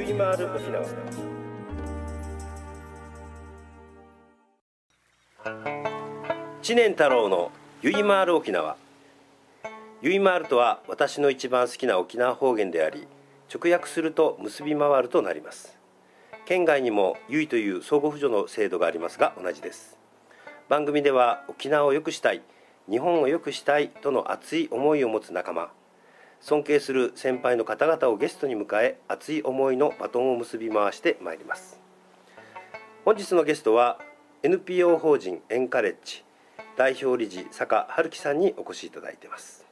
ゆいまる沖縄。知念太郎のゆいまる沖縄。ゆいまるとは私の一番好きな沖縄方言であり直訳すると結び回るとなります。県外にもゆいという相互扶助の制度がありますが同じです。番組では沖縄を良くしたい日本を良くしたいとの熱い思いを持つ仲間尊敬する先輩の方々をゲストに迎え熱い思いのバトンを結び回してまいります。本日のゲストは NPO 法人エンカレッジ代表理事坂春樹さんにお越しいただいています。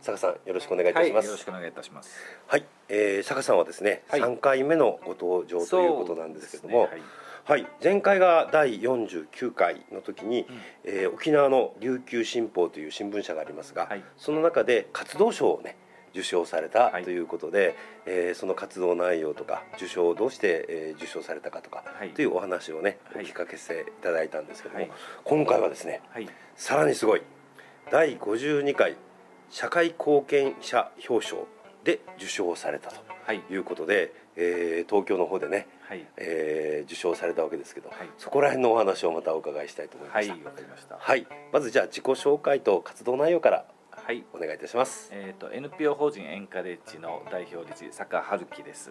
坂さんよろしくお願いいたします、はい、よろしくお願いいたします。はい、えー、坂さんはですね、はい、3回目のご登場ということなんですけども、ね、はい、はい、前回が第49回の時に、うん、えー、沖縄の琉球新報という新聞社がありますが、はい、その中で活動賞をね受賞されたということで、はい、えー、その活動内容とか受賞をどうして、えー、受賞されたかとか、はい、というお話をね、お聞かせいただいたんですけども、はい、今回はですね、さらにすごい第52回社会貢献者表彰で受賞されたとい。うことで、はい、えー、東京の方でね、はい、えー、受賞されたわけですけど、はい、そこら辺のお話をまたお伺いしたいと思いました。はい、かりました。はい、まずじゃあ自己紹介と活動内容からはい、お願いいたします。えっ、ー、と NPO 法人エンカレッジの代表理事坂春樹です。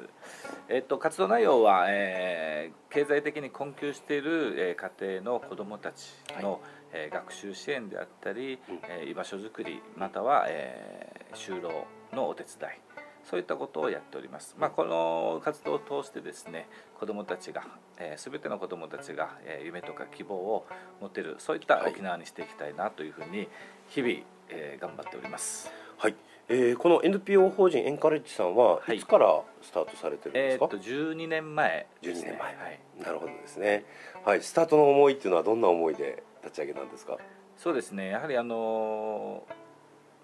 えっ、ー、と活動内容は、えー、経済的に困窮している、えー、家庭の子どもたちの、はい、えー、学習支援であったり、うん、えー、居場所づくりまたは、えー、就労のお手伝い。そういったことをやっております。まあ、この活動を通してですね、子どもたちが、えー、全ての子どもたちが、えー、夢とか希望を持てるそういった沖縄にしていきたいなというふうに日々えー、頑張っております。はい。えー、この NPO 法人エンカレッジさんはいつからスタートされてるんですか？はい、えー、と12年前です、ね、12年前。はい。なるほどですね。はい。スタートの思いっていうのはどんな思いで立ち上げたんですか？そうですね。やはりあのー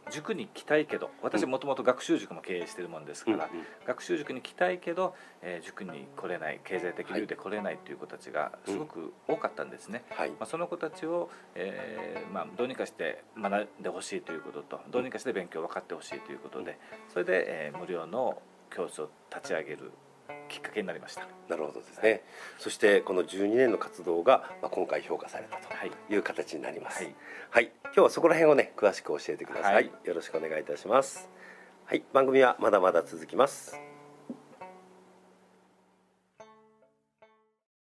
塾に来たいけど私もともと学習塾も経営してるもんですから、うんうん、学習塾に来たいけど、えー、塾に来れない経済的理由で来れないという子たちがすごく多かったんですね、はい、まあ、その子たちを、えーまあ、どうにかして学んでほしいということとどうにかして勉強分かってほしいということでそれで、えー、無料の教室を立ち上げるきっかけになりました。なるほどですね、はい、そしてこの12年の活動が、まあ、今回評価されたという形になります、はい、はい、今日はそこら辺をね詳しく教えてください、はい、よろしくお願いいたします。はい。番組はまだまだ続きます。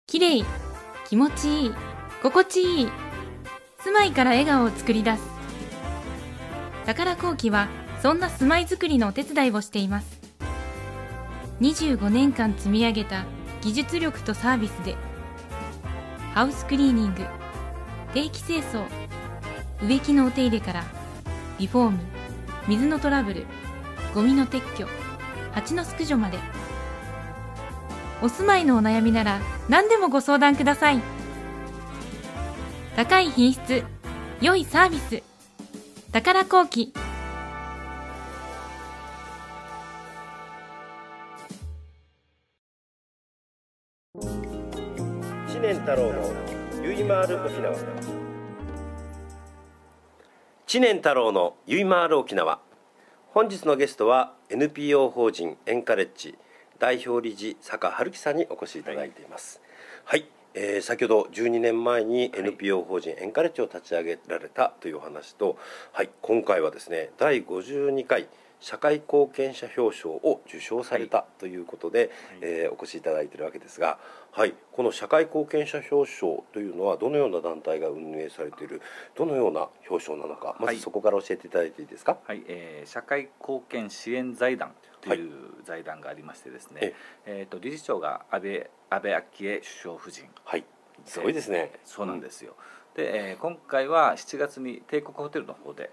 綺麗気持ちいい心地いい住まいから笑顔を作り出す。宝工機はそんな住まいづくりのお手伝いをしています25年間積み上げた技術力とサービスでハウスクリーニング定期清掃植木のお手入れからリフォーム水のトラブルゴミの撤去蜂の駆除まで。お住まいのお悩みなら何でもご相談ください。高い品質良いサービス宝工機。念太郎のゆいまる沖縄。知念太郎のゆいまる沖縄。本日のゲストは NPO 法人エンカレッジ代表理事坂春樹さんにお越しいただいています。はい、はい、えー、先ほど12年前に NPO 法人エンカレッジを立ち上げられたというお話と、はい、今回はですね第52回社会貢献者表彰を受賞されたということで、はい、えー、お越しいただいているわけですが、はい、この社会貢献者表彰というのはどのような団体が運営されているどのような表彰なのかまずそこから教えていただいていいですか、はい、えー、社会貢献支援財団という財団がありましてですね、はい、えーと、理事長が安倍安倍昭恵首相夫人、はい、すごいですね。そうなんですよ、うん、で、えー、今回は7月に帝国ホテルの方で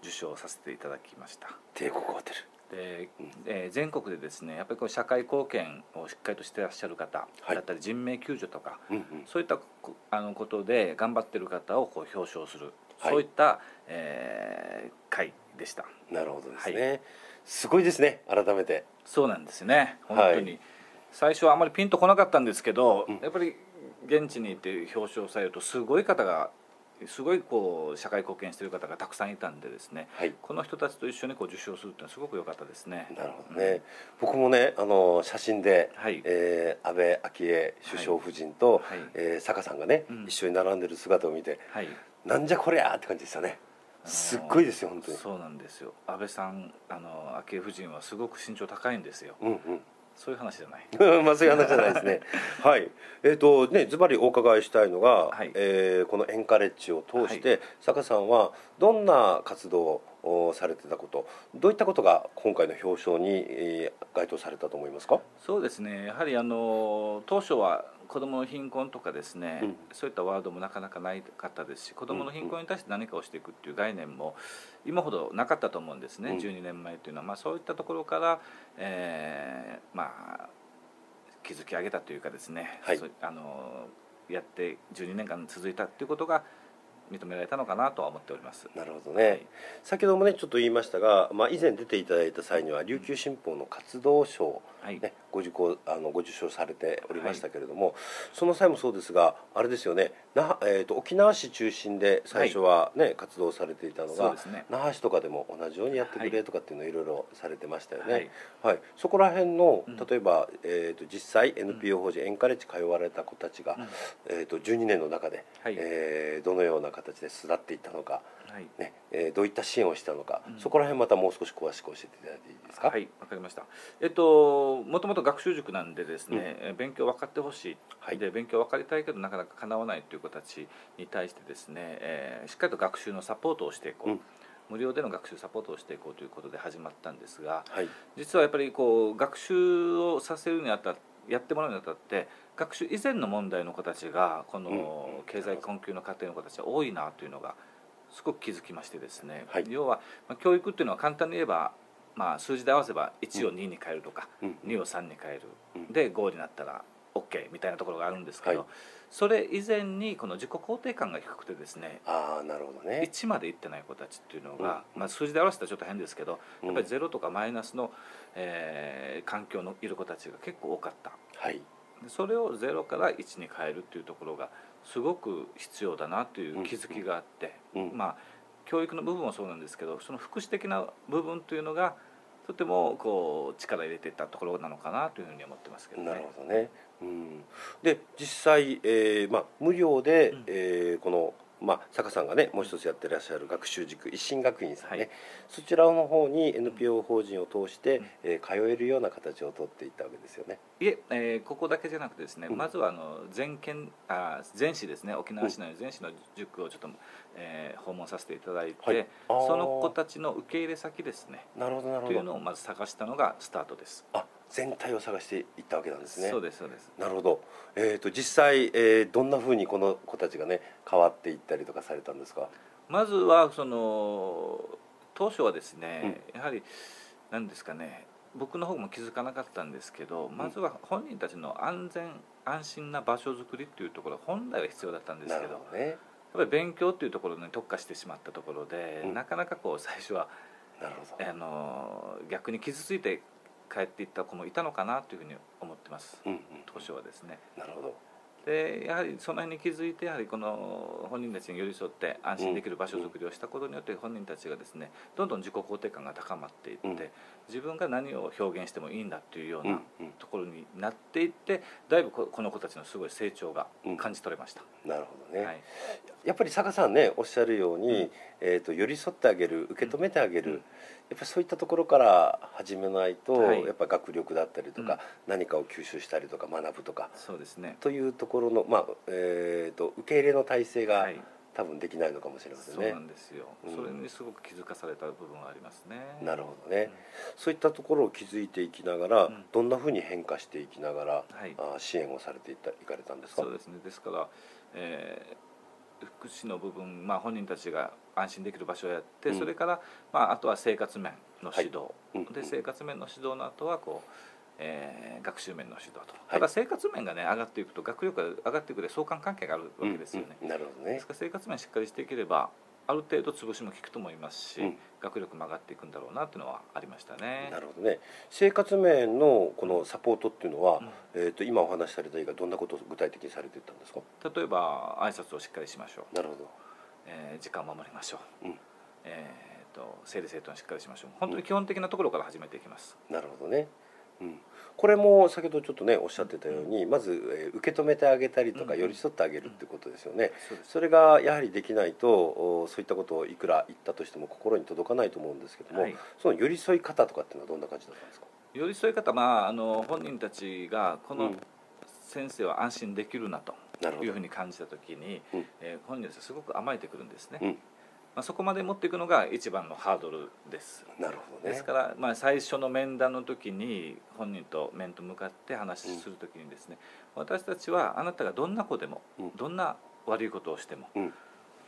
受賞させていただきました、帝国ホテル。えーえー全国でですねやっぱりこう社会貢献をしっかりとしてらっしゃる方はい。だったり人命救助とか、うんうん。そういったこあのことで頑張ってる方をこう表彰する、はい。そういった、えー会でした。なるほどですね、すごいですね改めて。そうなんですね。本当に、はい。最初はあまりピンとこなかったんですけど、うん。やっぱり現地に行って表彰されるとすごい方がすごいこう社会貢献している方がたくさんいたんでですねはい。この人たちと一緒にこう受賞するっていうのはすごく良かったですね。なるほどね、僕もねあの写真で、はい。えー安倍昭恵首相夫人と、はい。えー坂さんがね、うん。一緒に並んでる姿を見てはい。なんじゃこりゃーって感じでしたね。すっごいですよ本当に。そうなんですよ。安倍さんあの昭恵夫人はすごく身長高いんですよ。うんうんそういう話じゃない まあそういう話じゃないですね。はい。えっ、とねズバリお伺いしたいのが、はいえーこのエンカレッジを通して、坂さんはどんな活動をされてたこと、どういったことが今回の表彰に、えー該当されたと思いますか？そうですねやはりあの当初は子どもの貧困とかですね、うん。そういったワードもなかなかないかったですし子どもの貧困に対して何かをしていくっていう概念も今ほどなかったと思うんですね、うん。12年前というのは、まあ、そういったところから、えーまあ、築き上げたというかですね、はい。あのやって12年間続いたということが認められたのかなとは思っております。なるほどね。はい。先ほどもねちょっと言いましたが、まあ以前出ていただいた際には琉球新報の活動賞はい。ね、ご受講あのご受賞されておりましたけれども、その際もそうですがあれですよね那覇、えー、と沖縄市中心で最初は、ね活動されていたのが、ね。那覇市とかでも同じようにやってくれとかっていうのをい。ろいろされてましたよね。ははい。いそこら辺のうん。例えば、えー、と実際 NPO 法人エンカレッジ通われた子たちが、うん。えー、と12年の中で、はい。えーどのような形で巣立っていったのか、はい。ねえーどういった支援をしたのか、うん。そこら辺またもう少し詳しく教えていただいていいですか？はい、わかりました。えっと、もともと学習塾なんでですね、え勉強分かってほしい、はい。で勉強分かりたいけどなかなか叶わないという子たちに対してですね、えーしっかりと学習のサポートをしていこう、うん。無料での学習サポートをしていこうということで始まったんですがはい。実はやっぱりこう学習をさせるにあたってやってもらうにあたって学習以前の問題の子たちがこうん。の経済困窮の家庭の子たちは多いなというのがすごく気づきましてですね、はい。要は、まあ、教育っていうのは簡単に言えば、まあ、数字で合わせば1を2に変えるとか、うん。2を3に変える、うん。で5になったら OK みたいなところがあるんですけど、はい。それ以前にこの自己肯定感が低くてですねああなるほどね。1までいってない子たちっていうのが、うん。まあ、数字で表したらちょっと変ですけど、うん。やっぱりゼロとかマイナスの、えー環境のいる子たちが結構多かった。はい。でそれをゼロから1に変えるっていうところがすごく必要だなという気づきがあって、うん。まあ教育の部分もそうなんですけどその福祉的な部分というのがとてもこう力入れていったところなのかなというふうに思ってますけどね。なるほどね。うん、で実際、えーまあ、無料で、うんえーこの、まあ、坂さんがねもう一つやってらっしゃる学習塾一心学院さんね、はい。そちらの方に NPO 法人を通して、うん。えー通えるような形をとっていったわけですよね。いええーここだけじゃなくてですね、うん。まずはあの全県あ全市ですね沖縄市内の全市の塾をちょっと、えー訪問させていただいて、はい。その子たちの受け入れ先ですね。なるほどなるほど。というのをまず探したのがスタートです。あ全体を探していったわけなんですね。そうですそうですなるほど。えっ、と実際、えーどんな風にこの子たちがね変わっていったりとかされたんですか？まずはその当初はですね、やはり何ですかね僕の方も気づかなかったんですけどまずは本人たちの安全安心な場所づくりっていうところ本来は必要だったんですなけどね。やっぱり勉強っていうところに特化してしまったところで、うんなかなかこう最初はなるほど。あの逆に傷ついて帰っていった子もいたのかなというふうに思ってますうんうん。当初はですね。なるほど。でやはりその辺に気づいてやはりこの本人たちに寄り添って安心できる場所づくりをしたことによって本人たちがですねどんどん自己肯定感が高まっていって、うん自分が何を表現してもいいんだっていうよううんなうん。ところになっていってだいぶここの子たちのすごい成長が感じ取れました。なるほどね。はいやっぱり坂さんねおっしゃるように、うん。えー、と寄り添ってあげる受け止めてあげる、うん。やっぱりそういったところから始めないと、はい。やっぱ学力だったりとか、うん。何かを吸収したりとか学ぶとかそうですね。というところの、まあえー、と受け入れの体制が、はい。多分できないのかもしれませんね。そうな。んですよ、うん。それにすごく気づかされた部分はありますね。なるほどね、そういったところを気づいていきながら、うん。どんなふうに変化していきながら、はい。あ支援をされていったいかれたんですか？そうですね。ですから、えー福祉の部分、まあ、本人たちが安心できる場所をやって、うん。それから、まあ、あとは生活面の指導、はい。うん。で生活面の指導の後はこう、えー学習面の指導と、い。ただ生活面がね上がっていくと学力が上がっていくで相関関係があるわけですよね、うん。うん。なるほどね。ですから生活面しっかりしていければある程度潰しも効くと思いますし、うん。学力も上がっていくんだろうなっていうのはありましたね。なるほどね。生活面のこのサポートっていうのは、うん。えー、と今お話しされた以外どんなことを具体的にされてたんですか？例えば挨拶をしっかりしましょう、なるほど。えー時間を守りましょう、うん。えー、と整理整頓しっかりしましょう。本当に基本的なところから始めていきます、なるほどね、うん、これも先ほどちょっとねおっしゃってたように、まず、えー受け止めてあげたりとか、うん。寄り添ってあげるってことですよね、そうです。それがやはりできないとおそういったことをいくら言ったとしても心に届かないと思うんですけども、はい。その寄り添い方とかっていうのはどんな感じだったんですか？寄り添い方、まあ、あの本人たちがこのうん。先生は安心できるなというふうに感じた時に、うん。えー本人たちはすごく甘えてくるんですね、うんまあ、そこまで持っていくのが一番のハードルです。なるほどね。ですから、まあ、最初の面談の時に本人と面と向かって話しする時にですね、私たちはあなたがどんな子でも、うん。どんな悪いことをしても、うん。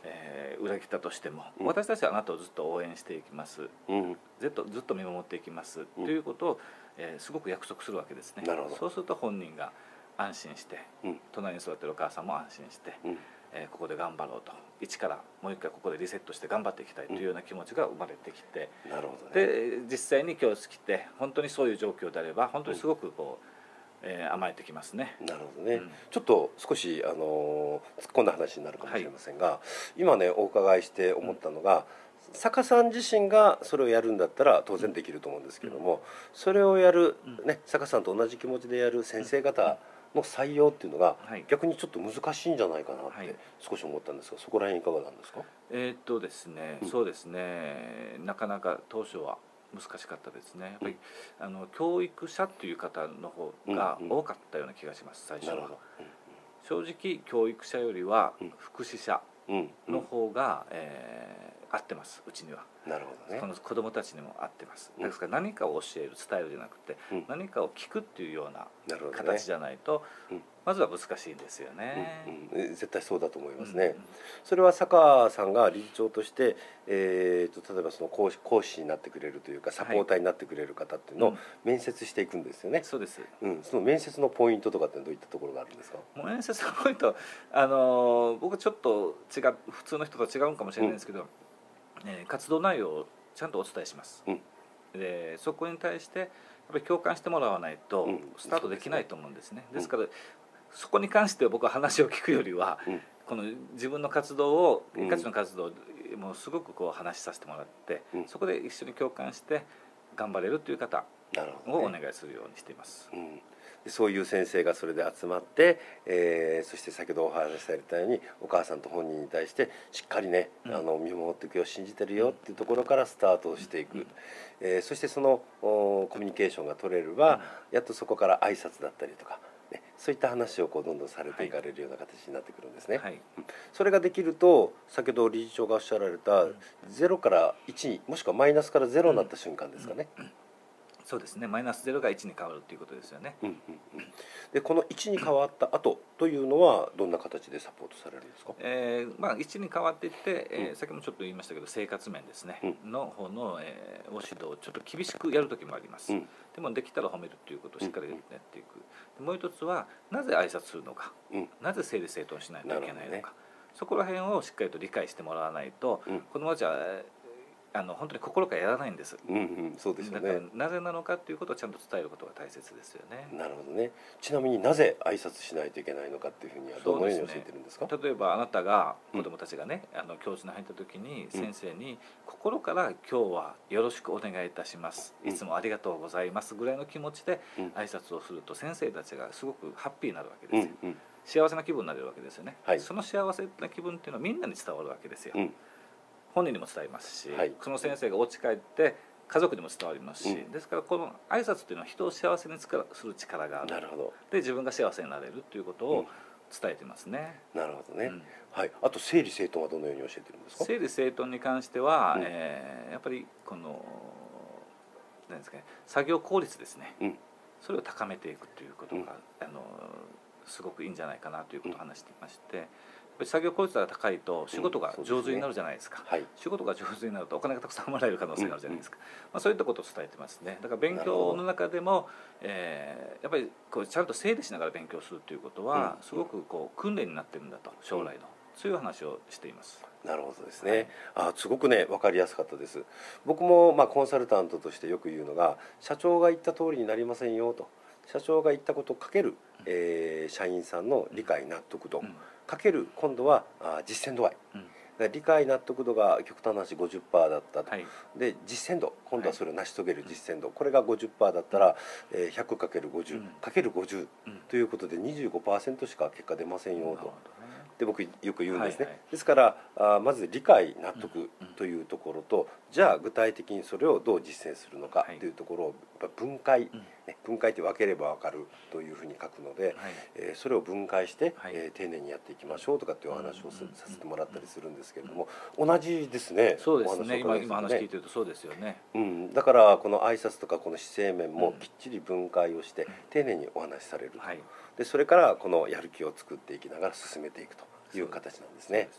えー裏切ったとしても、うん。私たちはあなたをずっと応援していきます。うん。ずっとずっと見守っていきます、うん。ということを、えーすごく約束するわけですね。なるほど。そうすると本人が安心して、うん。隣に座ってるお母さんも安心して、うん。えーここで頑張ろうと一からもう一回ここでリセットして頑張っていきたいというような気持ちが生まれてきて、なるほどね。で実際に今日来て本当にそういう状況であれば本当にすごくこう、えー甘えてきますね。なるほどね、うん。ちょっと少しあの突っ込んだ話になるかもしれませんが、今ねお伺いして思ったのが、坂さん自身がそれをやるんだったら当然できると思うんですけども、それをやる、うね、坂さんと同じ気持ちでやる先生方の採用っていうのが、はい。逆にちょっと難しいんじゃないかなっはい。て少し思ったんですがそこら辺いかがなんですか？えーっとですね、うん。そうですね。なかなか当初は難しかったですね。やっぱり、あの教育者という方の方がうんうん。多かったような気がします最初は。なるほど、正直教育者よりはうん。福祉者うんうん。うん。の方が、えー合ってますうちには、なるほどね。この子どもたちにも合ってます。うん。ですから何かを教える伝えるじゃなくて、うん。何かを聞くっていうような形じゃないと、うん。まずは難しいんですよね。うんうん。絶対そうだと思いますうんね、それは坂さんが理事長として、えー、と例えばその講師講師になってくれるというかサポーターになってくれる方っていうのをうん。面接していくんですよね、そうです。うん、その面接のポイントとかってどういったところがあるんですか？面接のポイントあのー僕はちょっと違う普通の人とは違うかもしれないんですけど、えー活動内容をちゃんとお伝えします、うん。でそこに対してやっぱり共感してもらわないとうん。スタートできないと思うんですね、すねですからそこに関しては僕は話を聞くよりは、うん。この自分の活動をうん。一括の活動をもうすごくこう話しさせてもらって、うん。そこで一緒に共感して頑張れるという方をおね願いするようにしています。そういう先生がそれで集まって、えーそして先ほどお話しされたようにお母さんと本人に対してしっかりね、うん。あの見守っていくよ信じてるよっていうところからスタートをしていく、うん。えーそしてそのおコミュニケーションが取れれば、やっとそこから挨拶だったりとか、ね、そういった話をこうどんどんされていかれるような形になってくるんですね。はい。それができると先ほど理事長がおっしゃられたうん。0から1にもしくはマイナスから0になった瞬間ですかね。そうですね。マイナス0が1に変わるということですよね。うんうんうん。でこの1に変わった後というのはどんな形でサポートされるんですか、えーまあ、1に変わっていって、えーうん。先もちょっと言いましたけど生活面ですね、うの方の、えー、ご指導をちょっと厳しくやる時もあります、うん。でもできたら褒めるということをしっかりやっていく、でもう一つはなぜ挨拶するのか。うん。なぜ整理整頓しないといけないのか、そこら辺をしっかりと理解してもらわないと、うん。子どもたちはえーあの本当に心からやらないんです。うんうん、そうですよね。なぜなのかということをちゃんと伝えることが大切ですよね。なるほどね。ちなみになぜ挨拶しないといけないのかっていうふうにはどのように教えてるんですか。例えばあなたがうん子どもたちがね、あの教室に入った時にうん先生に心から「今日はよろしくお願いいたします」うん。いつもありがとうございます」ぐらいの気持ちでうん。挨拶をすると先生たちがすごくハッピーになるわけうですよ、んうん幸せな気分になれるわけですよね、はい。その幸せな気分っていうのはみんなに伝わるわけですよ、うん本人にも伝えますし、はいその先生がお家帰って家族にも伝わりますし、うんですからこの挨拶っていうのは人を幸せにする力があるなるほど。で自分が幸せになれるということを伝えてますね。なるほどね。うんはい。あと整理整頓はどのように教えてるんですか？整理整頓に関しては、うんえーやっぱりこの何ですかね作業効率ですね、うんそれを高めていくということが、うんあのすごくいいんじゃないかなということを話していまして、作業効率が高いと仕事が上手になるじゃないですか、はい、仕事が上手になるとお金がたくさんもらえる可能性があるじゃないですか、まあ、そういったことを伝えてますね。だから勉強の中でも、えー、やっぱりこうちゃんと整理しながら勉強するということは、すごくこう訓練になってるんだと将来の、そういう話をしています。なるほどですね、あすごくね分かりやすかったです。僕もまあコンサルタントとしてよく言うのが社長が言った通りになりませんよと。社長が言ったことかける、えー、社員さんの理解納得度、かける今度はあ実践度合い、うん、理解納得度が極端な話50%だったと、はい、で実践度。今度はそれを成し遂げる実践度、はい、これが50%だったら、えー、100×50、うん、×50 ということで25%しか結果出ませんよと。って僕よく言うんですね、はいはい、ですからあまず理解納得というところと、じゃあ具体的にそれをどう実践するのかというところをやっぱ分解、うん、ね、分解って分ければ分かるというふうに書くので、はい、えー、それを分解して、はい、えー、丁寧にやっていきましょうとかっていうお話をさせてもらったりするんですけれども、同じですね。そうですね。今今話聞いてるとそうですよね、うん、だからこの挨拶とかこの姿勢面もきっちり分解をして、丁寧にお話しされると、はい、でそれからこのやる気を作っていきながら進めていくと。いう形なんですね。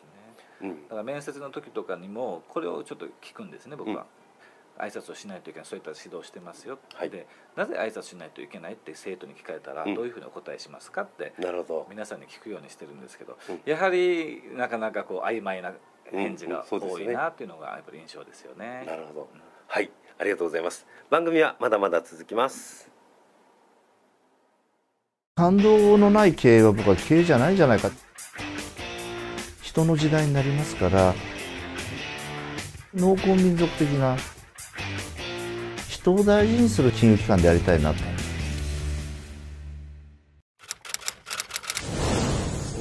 うん、だから面接の時とかにもこれをちょっと聞くんですね僕は、うん、挨拶をしないといけないそういった指導してますよ、はい、でなぜ挨拶しないといけないって生徒に聞かれたらどういうふうにお答えしますかって、なるほど。皆さんに聞くようにしてるんですけど、うん、やはりなかなかこう曖昧な返事が多いなっていうのがやっぱり印象ですよね。なるほど、はいありがとうございます。番組はまだまだ続きます。感動のない経営は僕は経営じゃないんじゃないか人の時代になりますから農耕民族的な人を大事にする金融機関でありたいなと。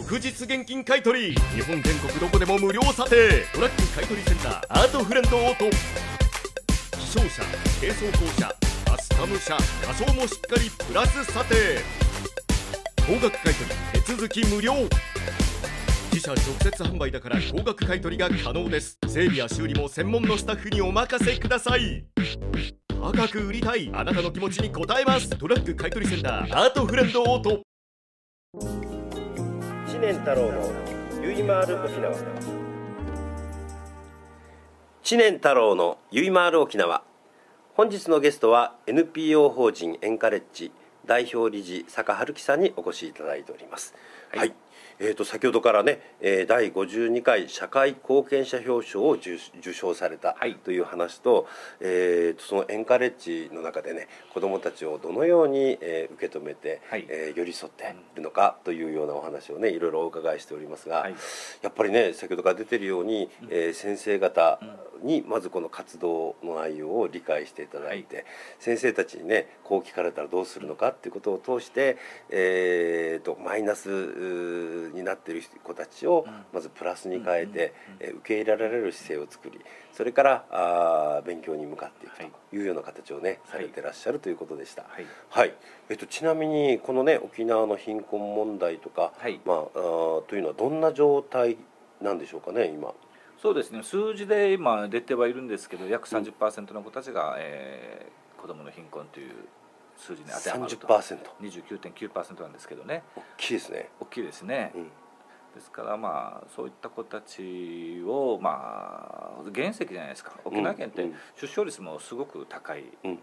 即日現金買取日本全国どこでも無料査定。トラック買取センター。アートフレンドオート。気象車清掃工車。カスタム車。仮装もしっかりプラス査定。高額買取手続き無料。自社直接販売だから高額買取が可能です。整備や修理も専門のスタッフにお任せください。高く売りたいあなたの気持ちに応えます。トラック買取センターアートフレンドオート。知念太郎のゆいまーる沖縄。知念太郎のゆいまーる沖縄。本日のゲストは NPO 法人エンカレッジ代表理事坂春樹さんにお越しいただいております。はい、はいえー、と先ほどからね、えー、第52回社会貢献者表彰を受賞されたという話と,、えー、とそのエンカレッジの中でね子どもたちをどのように、えー、受け止めて、はい、えー、寄り添っているのかというようなお話をねいろいろお伺いしておりますが、はい、やっぱりね先ほどから出てるように、えー、先生方にまずこの活動の内容を理解していただいて、はい、先生たちにねこう聞かれたらどうするのかっていうことを通して、えーとマイナスになっている子たちをまずプラスに変えて、え受け入れられる姿勢を作りそれからあ勉強に向かっていくとい。うような形をね、されてらっしゃるということでした。はい、はい、えっと、ちなみにこのね沖縄の貧困問題とか、はい、まああというのはどんな状態なんでしょうかね今。そうですね。数字で今出てはいるんですけど約30%の子たちが、うん、えー、子どもの貧困という数字に当てはまると。29.9%なんですけどね。大きいですね。大きいですね、うん、ですからまあそういった子たちをまあ原石じゃないですか。沖縄県って出生率もすごく高い、うん、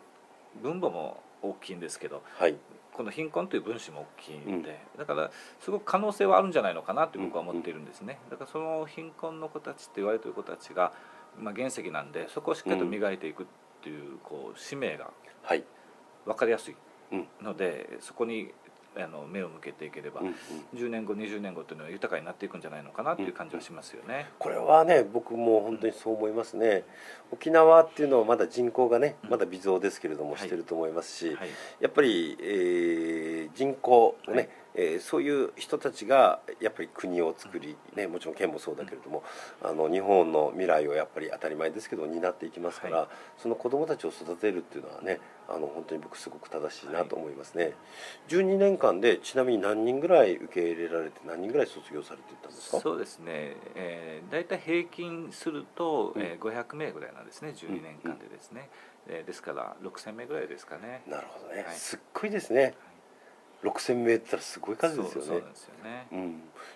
分母も大きいんですけど、はい、この貧困という分子も大きいんで、うん、だからすごく可能性はあるんじゃないのかなって僕は思っているんですね、だからその貧困の子たちって言われてる子たちが、まあ、原石なんでそこをしっかりと磨いていくっていうこう使命が、はい。分かりやすいので、うん、そこにあの目を向けていければ、うんうん、10年後20年後というのは豊かになっていくんじゃないのかなという感じはしますよね、これはね僕も本当にそう思いますね、沖縄っていうのはまだ人口がねまだ微増ですけれどもしてると思いますし、はいはい、やっぱり、えー、人口をね、はいえー、そういう人たちがやっぱり国を作り、ね、もちろん県もそうだけれども、あの日本の未来をやっぱり当たり前ですけど担っていきますから、はい、その子どもたちを育てるっていうのはねあの本当に僕すごく正しいなと思いますね、はい、12年間でちなみに何人ぐらい受け入れられて何人ぐらい卒業されていったんですか？そうですね、えー、大体平均すると、えー、500名ぐらいなんですね。12年間でですね、うん。うん、えー、ですから6000名ぐらいですかね。なるほどね、はい、すっごいですね6000名って言ったらすごい数ですよね。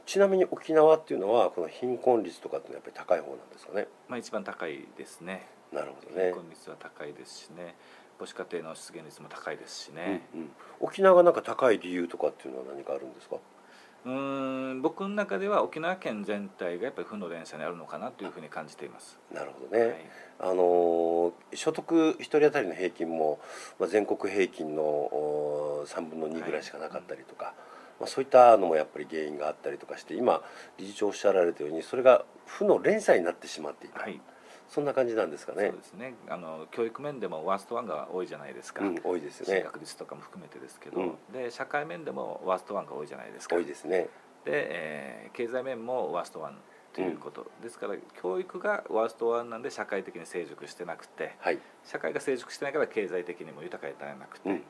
ちなみに沖縄っていうのはこの貧困率とかってやっぱり高い方なんですかね。まあ、一番高いですね。なるほどね。貧困率は高いですしね。母子家庭の出現率も高いですしね、うんうん、沖縄がなんか高い理由とかっていうのは何かあるんですか？うーん僕の中では沖縄県全体がやっぱり負の連鎖にあるのかなというふうに感じています。なるほどね、はい。あのー所得1人当たりの平均も、まあ、全国平均のお3分の2ぐらいしかなかったりとか、まあ、そういったのもやっぱり原因があったりとかして今理事長おっしゃられたようにそれが負の連鎖になってしまっていた、はい、そんな感じなんですかね。そうですね。あの教育面でもワーストワンが多いじゃないですか、うん、多いです進ね。学率とかも含めてですけど、うん。で社会面でもワーストワンが多いじゃないですか。多いですね。で、えー経済面もワーストワンということ、ですから教育がワーストワンなんで社会的に成熟してなくて。はい、社会が成熟してないから経済的にも豊かにならなくて、うん。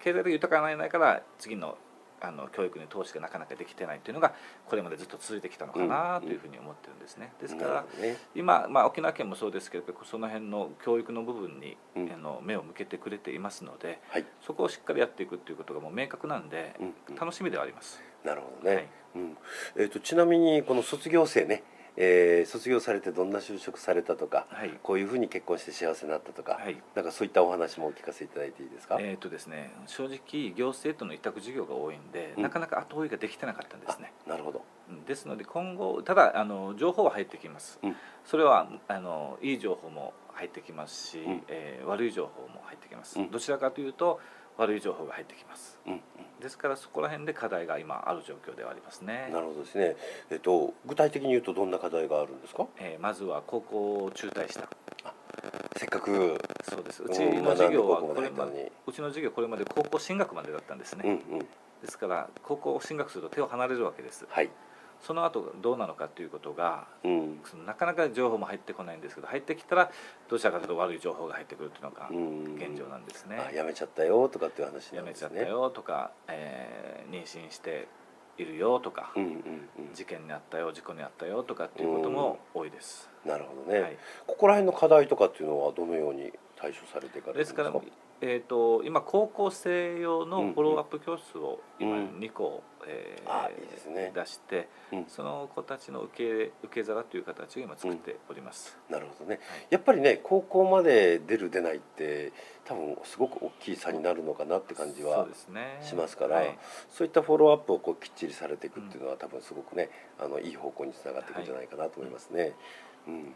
経済的に豊かになれないから次のあの教育に投資がなかなかできてないというのがこれまでずっと続いてきたのかなというふうに思ってるんですね。ですから今、まあ、沖縄県もそうですけどその辺の教育の部分に、うん。あの目を向けてくれていますのではい、そこをしっかりやっていくということがもう明確なんで、うんうん。楽しみではあります。なるほどね、はい。うん。えー、とちなみにこの卒業生ね、えー卒業されてどんな就職されたとかはい。こういうふうに結婚して幸せになったとか、はい。なんかそういったお話もお聞かせいただいていいですか、えーとですね、正直行政との委託事業が多いんで、うん。なかなか後追いができてなかったんですね。あなるほど。うん。ですので今後ただあの情報は入ってきます、うん。それはあのいい情報も入ってきますし、うん。えー悪い情報も入ってきます、うん。どちらかというと悪い情報が入ってきます。うんですからそこら辺で課題が今ある状況ではありますね。なるほどですね、えっと具体的に言うとどんな課題があるんですか？えーまずは高校を中退した。せっかくそうです。ううんちの授業はこれまでうちの授業これまで高校進学までだったんですね、うんうん。ですから高校を進学すると手を離れるわけです。はいその後どうなのかということがうん。なかなか情報も入ってこないんですけど入ってきたらどちらかというと悪い情報が入ってくるというのがうん。現状なんですね。あやめちゃったよとかっていう話なやめちゃったよとか、えー妊娠しているよとか、うんうんうん。事件にあったよ事故にあったよとかっていうことも多いです。なるほどね、はい、ここら辺の課題とかっていうのはどのように対処されていかれるんでか、ですすからえー、と今高校生用のうんフォローアップ教室を今うん。2校、えーあいいですね。出して、うん。その子たちの受け受け皿という形を今作っております。なるほどね、はい。やっぱりね高校まで出る出ないって多分すごく大きい差になるのかなって感じはしますからはい。そういったフォローアップをこうきっちりされていくっていうのは、多分すごくねあのいい方向につながっていくんじゃないかなと思いますね。うん。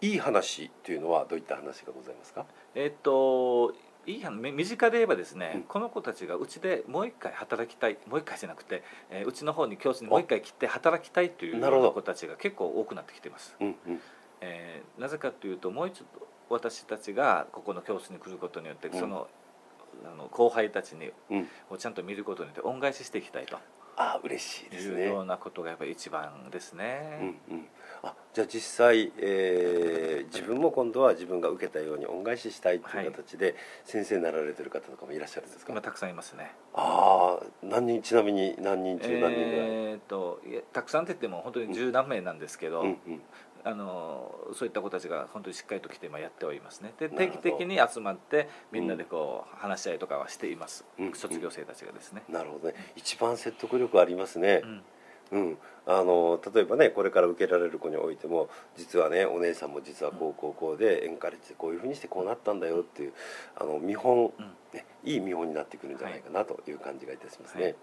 いい話っていうのはどういった話がございますか？えっといい身近で言えばですね、うん。この子たちがうちでもう一回働きたいもう一回じゃなくて、えーうちの方に教室にもう一回来て働きたいという子たちが結構多くなってきています、うんうん。えーなぜかというともう一度私たちがここの教室に来ることによって、うん。そのあの後輩たちにうん。をちゃんと見ることによって恩返ししていきたいと。あ嬉しいですね。ようなことがやっぱり一番ですね、うんうん。あじゃあ実際、えー自分も今度は自分が受けたように恩返ししたいという形で先生になられてる方とかもいらっしゃるんですか？今たくさんいますねああ何人ちなみに何人中何人ぐらい？えー、といやたくさんって言っても本当に十何名なんですけど、うんうん。あのそういった子たちが本当にしっかりと来て今やっておりますねで定期的に集まってみんなでこう話し合いとかはしています、うん卒業生たちがですね、なるほどね。一番説得力ありますね。うんうん、あの例えばねこれから受けられる子においても実はねお姉さんも実はこうこうこうでエンカレッジでこういうふうにしてこうなったんだよっていうあの見本、うん。ね、いい見本になってくるんじゃないかなという感じがいたしますね、はい。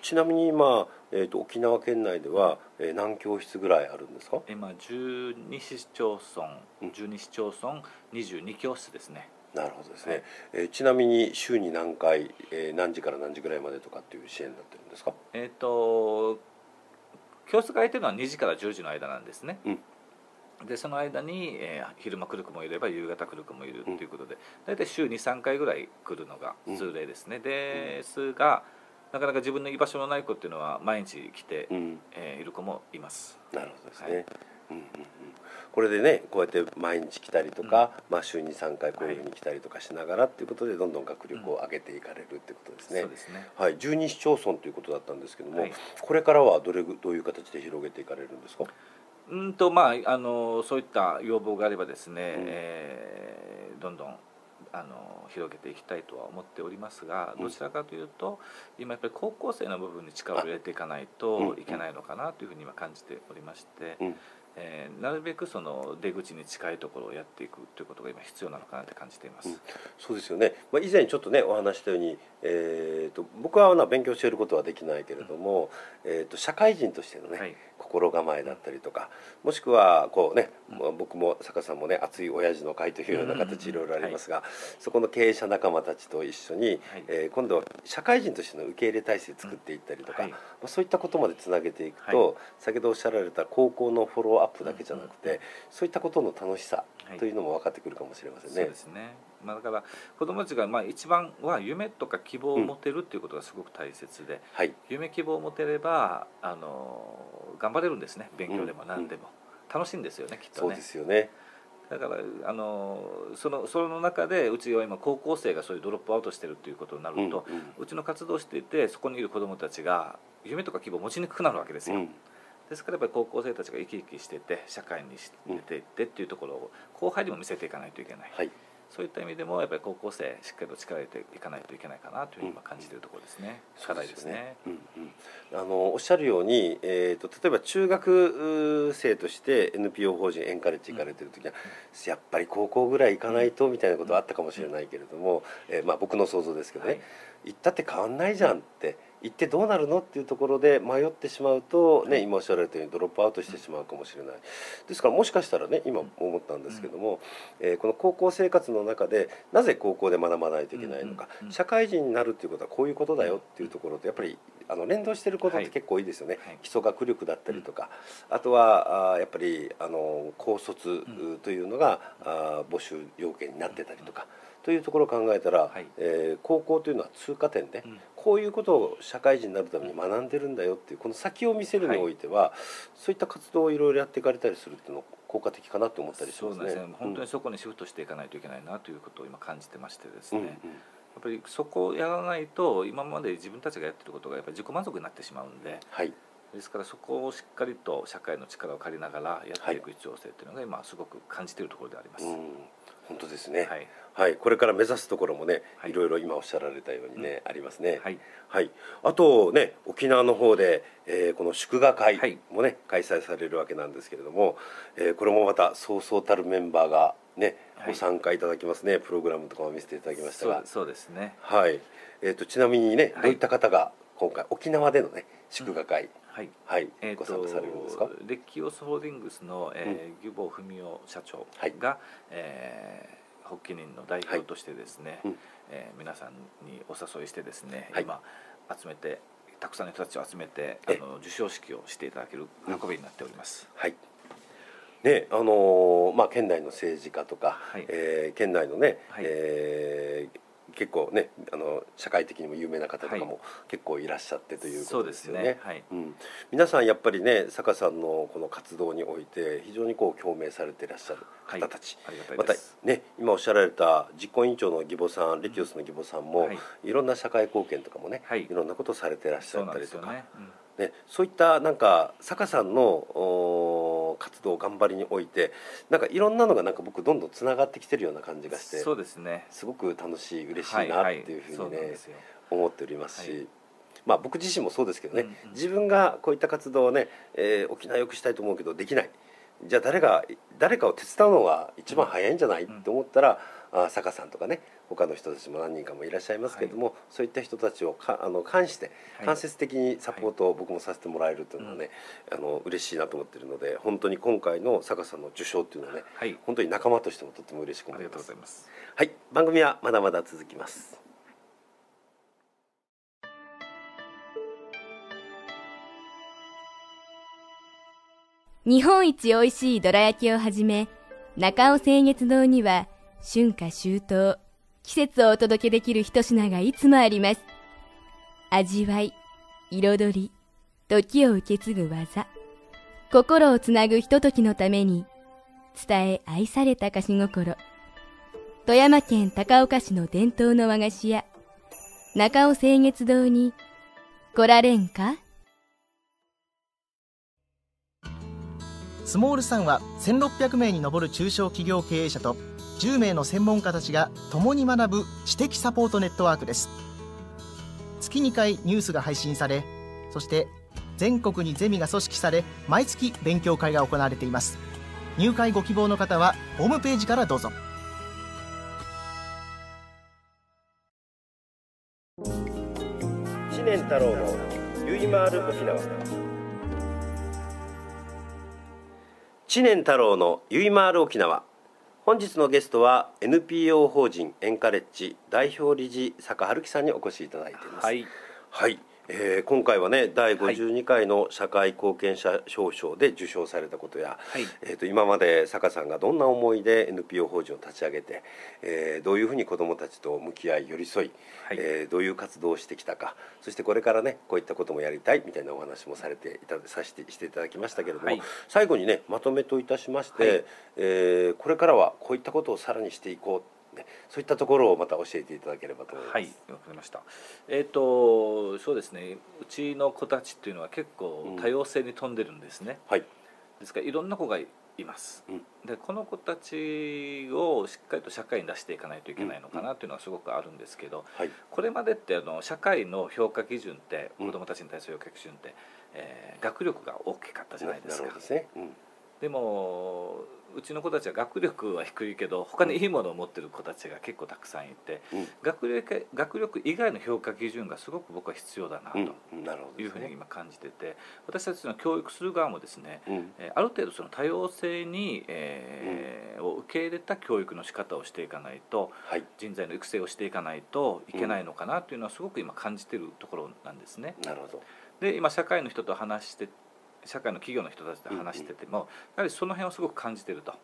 ちなみに今、えー、と沖縄県内では、えー何教室ぐらいあるんですか？今12市町村うん。12市町村22教室ですね。なるほどですね、はい。えーちなみに週に何回、えー何時から何時ぐらいまでとかっていう支援になってるんですか？えっ、と教室が空いてるのは2時から10時の間なんですね、うん。でその間に、えー昼間来る子もいれば夕方来る子もいるということで、大体週23回ぐらい来るのが通例ですね、ですがなかなか自分の居場所のない子っていうのは毎日来て、うん。えーいる子もいます。なるほどですね、はい。うんうんうん、これでねこうやって毎日来たりとか、まあ、週に3回こういうふうに来たりとかしながらっていうことでどんどん学力を上げていかれるってことですね、そうですね。はい、12市町村ということだったんですけども、はい。これからはどれぐどういう形で広げていかれるんですか？うんとまああのそういった要望があればですね、うん。えーどんどんあの広げていきたいとは思っておりますがどちらかというと今やっぱり高校生の部分に力を入れていかないといけないのかなというふうに今感じておりまして、えー、なるべくその出口に近いところをやっていくということが今必要なのかなって感じています、うん、そうですよね、まあ、以前ちょっとねお話したように、えーと、僕は勉強していることはできないけれども、うん、えーと、社会人としてのね、はい、心構えだったりとかもしくはこうね、うん、僕も坂さんもね熱い親父の会というような形いろいろありますが、はい、そこの経営者仲間たちと一緒に、はい、えー、今度は社会人としての受け入れ体制作っていったりとか、まあ、そういったことまでつなげていくと、先ほどおっしゃられた高校のフォローアップだけじゃなくて、そういったことの楽しさというのも分かってくるかもしれませんね。そうですねまあ、だから子どもたちがまあ一番は夢とか希望を持てるっていうことがすごく大切で、うんはい、夢希望を持てればあの頑張れるんですね。勉強でも何でも、うん、楽しいんですよねきっとね。そうですよね。だからあのそのその中でうちは今高校生がそういうドロップアウトしてるということになると、うんうん、うちの活動していてそこにいる子どもたちが夢とか希望を持ちにくくなるわけですよ。うん。ですからやっぱり高校生たちが生き生きしてて社会に出ていってっていうところを後輩にも見せていかないといけない、はい、そういった意味でもやっぱり高校生しっかりと力を入れていかないといけないかなというふうに今感じているところですね、うん、課題ですね。うんうん、あのおっしゃるように、えーと、例えば中学生として NPO 法人エンカレッジ行かれてる時は、うん、やっぱり高校ぐらい行かないとみたいなことはあったかもしれないけれども、えー、まあ、僕の想像ですけどね、はい、行ったって変わんないじゃんって。行ってどうなるのっていうところで迷ってしまうと、ね、今おっしゃられたようにドロップアウトしてしまうかもしれない。ですからもしかしたらね今思ったんですけども、えー、この高校生活の中でなぜ高校で学ばないといけないのか、社会人になるっていうことはこういうことだよっていうところとやっぱりあの連動してることって結構多いですよね、はい、基礎学力だったりとか、あとはあやっぱりあの高卒というのが、あ募集要件になってたりとか。というところを考えたら、はい、えー、高校というのは通過点で、うん、こういうことを社会人になるために学んでるんだよっていうこの先を見せるにおいては、はい、そういった活動をいろいろやっていかれたりするっていうの効果的かなと思ったりしますね。そうですね。本当にそこにシフトしていかないといけないなということを今感じてましてですね。うんうん。やっぱりそこをやらないと今まで自分たちがやってることがやっぱり自己満足になってしまうんで、はい、ですからそこをしっかりと社会の力を借りながらやっていく必要性っていうのが今すごく感じているところであります。うん。本当ですね、はい、はい、これから目指すところもね、はい、いろいろ今おっしゃられたようにね、うん、ありますね、はい、はい、あとね沖縄の方で、えー、この祝賀会もね、開催されるわけなんですけれども、えー、これもまたそうそうたるメンバーがねご参加いただきますね、プログラムとかも見せていただきましたが。そうですね。はい、えーと、ちなみにねどういった方が今回沖縄でのね祝賀会、うん。はい、はい、えー、ご参加されるんですか？レッキオスホールディングスの、えー、うん、義母文夫社長が、はい、えー発起人の代表としてですね、はい、えー、皆さんにお誘いしてですね、はい、今集めてたくさんの人たちを集めてあの授賞式をしていただける運びになっております。はい。ねあのー、まあ、県内の政治家とか、はい、えー、県内のね、はい、えー結構ねあの社会的にも有名な方とかも結構いらっしゃってということですよね。ね。はい。うん、皆さんやっぱりね坂さんのこの活動において非常にこう共鳴されていらっしゃる方たち、はい、またね今おっしゃられた実行委員長の義母さんレキオスの義母さんも、はい、いろんな社会貢献とかもね、はい、いろんなことをされていらっしゃったりとか。ね、そういったなんか坂さんの活動頑張りにおいてなんかいろんなのがなんか僕どんどんつながってきてるような感じがしてそうですね。すごく楽しい嬉しいなっていうふうにね、はいはい、思っておりますし。はい。まあ、僕自身もそうですけどね、うんうん、自分がこういった活動をね、えー、沖縄よくしたいと思うけどできない。じゃあ誰が誰かを手伝うのが一番早いんじゃない、うん、って思ったら、あ坂さんとかね他の人たちも何人かもいらっしゃいますけれども、はい、そういった人たちをかあの関して間接的にサポートを僕もさせてもらえるというのはね、はい、あの嬉しいなと思っているので本当に今回の坂さんの受賞っていうのはね、はい、本当に仲間としてもとっても嬉しく思います。はい。番組はまだまだ続きます。日本一美味しいどら焼きをはじめ中尾清月堂には春夏秋冬、季節をお届けできる一品がいつもあります。味わい、彩り、時を受け継ぐ技、心をつなぐひとときのために、伝え愛された菓子心。富山県高岡市の伝統の和菓子屋、中尾清月堂に来られんか？スモールさんは1600名に上る中小企業経営者と10名の専門家たちが共に学ぶ知的サポートネットワークです。月2回ニュースが配信されそして全国にゼミが組織され毎月勉強会が行われています。入会ご希望の方はホームページからどうぞ。知念太郎のゆいまーる沖縄知念太郎のゆいまーる沖縄本日のゲストは NPO 法人エンカレッジ代表理事坂春樹さんにお越しいただいています。はい、はいえー、今回はね第52回の社会貢献者表彰で受賞されたことや、はい、えーと、今まで坂さんがどんな思いで NPO 法人を立ち上げて、えー、どういうふうに子どもたちと向き合い寄り添い、はい、えー、どういう活動をしてきたかそしてこれからねこういったこともやりたいみたいなお話もされていたさせてしていただきましたけれども、はい、最後にねまとめといたしまして、はい、えー、これからはこういったことをさらにしていこうね、そういったところをまた教えていただければと思います。はい、わかりました。えっ、ー、とそうですね。うちの子たちっていうのは結構多様性に富んでるんですね。うん、はい。ですからいろんな子がいます、うん、でこの子たちをしっかりと社会に出していかないといけないのかなというのはすごくあるんですけど、はい、これまでってあの社会の評価基準って子どもたちに対する評価基準って、えー、学力が大きかったじゃないですか。ですね、うんでもうちの子たちは学力は低いけど他にいいものを持ってる子たちが結構たくさんいて、うん、学力学力以外の評価基準がすごく僕は必要だなというふうに今感じてて、私たちの教育する側もですね、うん、ある程度その多様性に、えー、を受け入れた教育の仕方をしていかないと、はい、人材の育成をしていかないといけないのかなというのはすごく今感じているところなんですね。なるほど。で今社会の人と話して社会の企業の人たちと話してても、やはりその辺をすごく感じてると、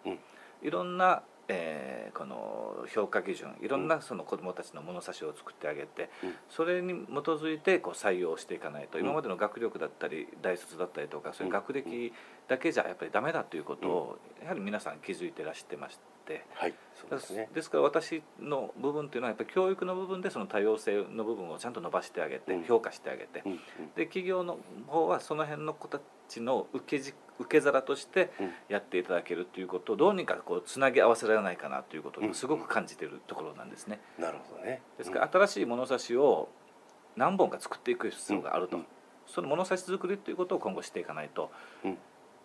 いろんな、えー、この評価基準いろんなその子どもたちの物差しを作ってあげて、それに基づいてこう採用していかないと、今までの学力だったり大卒だったりとかそういう学歴だけじゃやっぱりダメだということを、やはり皆さん気づいてらしてまして、はいそうですね、ですから私の部分っていうのはやっぱり教育の部分でその多様性の部分をちゃんと伸ばしてあげて、評価してあげて、で企業の方はその辺の子たちの受け受け皿としてやっていただけるということをどうにかこうつなぎ合わせられないかなということをすごく感じているところなんですね。なるほどね。ですから新しい物差しを何本か作っていく必要があると、その物差し作りということを今後していかないと。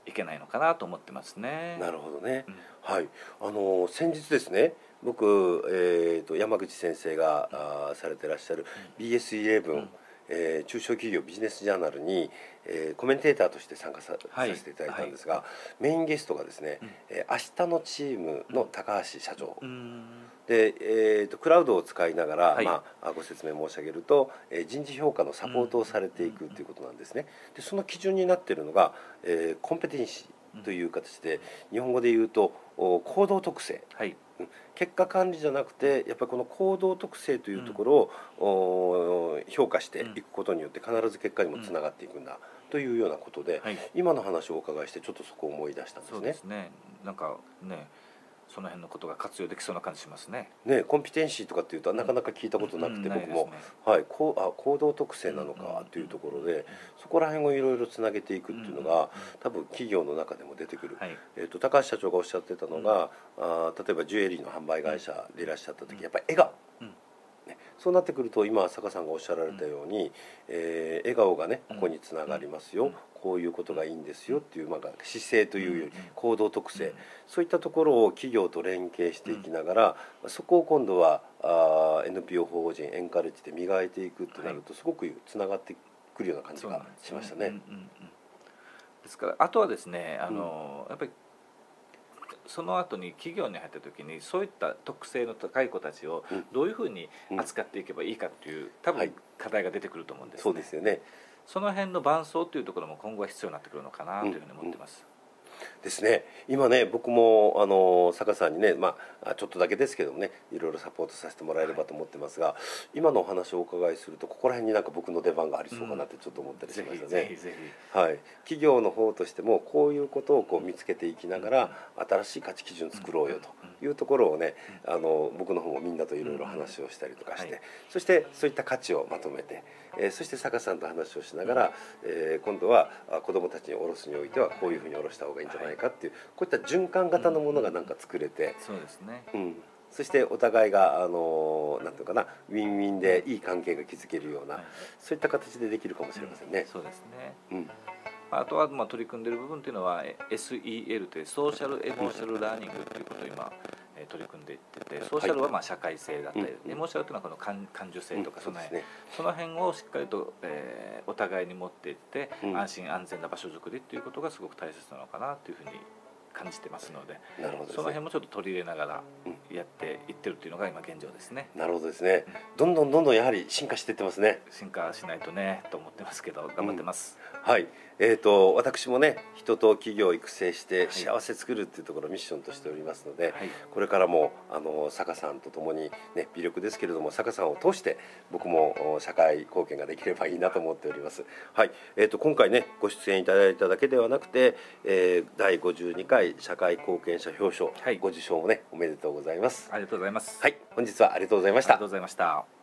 いけないのかなと思ってますね。なるほどね。うん、はい。あの先日ですね、僕えっ、ー、と山口先生が、うん、あされてらっしゃる BS11、うんえー、中小企業ビジネスジャーナルに、えー、コメンテーターとして参加さ,、させていただいたんですが、はい、メインゲストがですね、うん、えー、明日のチームの高橋社長、うん、で、えーと、クラウドを使いながら、はい、まあ、ご説明申し上げると、えー、人事評価のサポートをされていくということなんですね。でその基準になっているのが、えー、コンペテンシーという形で、日本語で言うと行動特性、はい、結果管理じゃなくてやっぱりこの行動特性というところを、うん、評価していくことによって必ず結果にもつながっていくんだ、というようなことで、はい、今の話をお伺いしてちょっとそこを思い出したんですね。そうですね。なんかねその辺のことが活用できそうな感じしますね。ね、コンピテンシーとかっていうとなかなか聞いたことなくて、僕も、はい、こうあ行動特性なのかというところで、そこら辺をいろいろつなげていくっていうのが、多分企業の中でも出てくる。えっ、と高橋社長がおっしゃってたのが、あ例えばジュエリーの販売会社でいらっしゃった時、やっぱり笑顔。そうなってくると今坂さんがおっしゃられたように、えー、笑顔がねここにつながりますよ、こういうことがいいんですよっていう、まあ、姿勢というより行動特性、そういったところを企業と連携していきながら、そこを今度はあ NPO 法人エンカレッジで磨いていくってなると、すごくつながってくるような感じがしましたね。ですからあとはですねあの、やっぱりその後に企業に入った時にそういった特性の高い子たちをどういうふうに扱っていけばいいかっていう多分課題が出てくると思うんです、ね、そうですよね。その辺の伴走というところも今後は必要になってくるのかなというふうに思ってます。うんうんですね。今ね僕もあの坂さんにね、まあ、ちょっとだけですけどもねいろいろサポートさせてもらえればと思ってますが、今のお話をお伺いするとここら辺になんか僕の出番がありそうかなってちょっと思ったりしましたね。うん、はい、企業の方としてもこういうことをこう見つけていきながら、新しい価値基準作ろうよと。いうところをね、あの僕の方もみんなといろいろ話をしたりとかして、はい、そしてそういった価値をまとめて、えー、そして坂さんと話をしながら、えー、今度は子どもたちに下ろすにおいてはこういうふうに下ろした方がいいんじゃないかっていう、こういった循環型のものがなんか作れて、そうですね、うん。そしてお互いがあのなんていうかなウィンウィンでいい関係が築けるような、はい、そういった形でできるかもしれませんね。そうですね、うんあとはまあ取り組んでいる部分というのは SEL というソーシャルエモーシャルラーニングということを今取り組んでいっててソーシャルはまあ社会性だったり、はい、エモーシャルというのはこの感感受性とかその辺、うん、その辺をしっかりと、えー、お互いに持っていって、安心安全な場所づくりということがすごく大切なのかなというふうに感じてますので、ね、その辺もちょっと取り入れながらやっていってるっていうのが今現状ですね。なるほどですね。どんどんどんどんやはり進化していってますね。進化しないとねと思ってますけど頑張ってます。うん、はい。えーと、私もね人と企業を育成して幸せ作るっていうところをミッションとしておりますので、はい、これからもあの坂さんとともに、ね、微力ですけれども坂さんを通して僕も社会貢献ができればいいなと思っております。はいえーと、今回ねご出演いただいただけではなくて、えー、第52回社会貢献者表彰、はい、ご受賞もねおめでとうございます。ありがとうございます。はい本日はありがとうございました。ありがとうございました。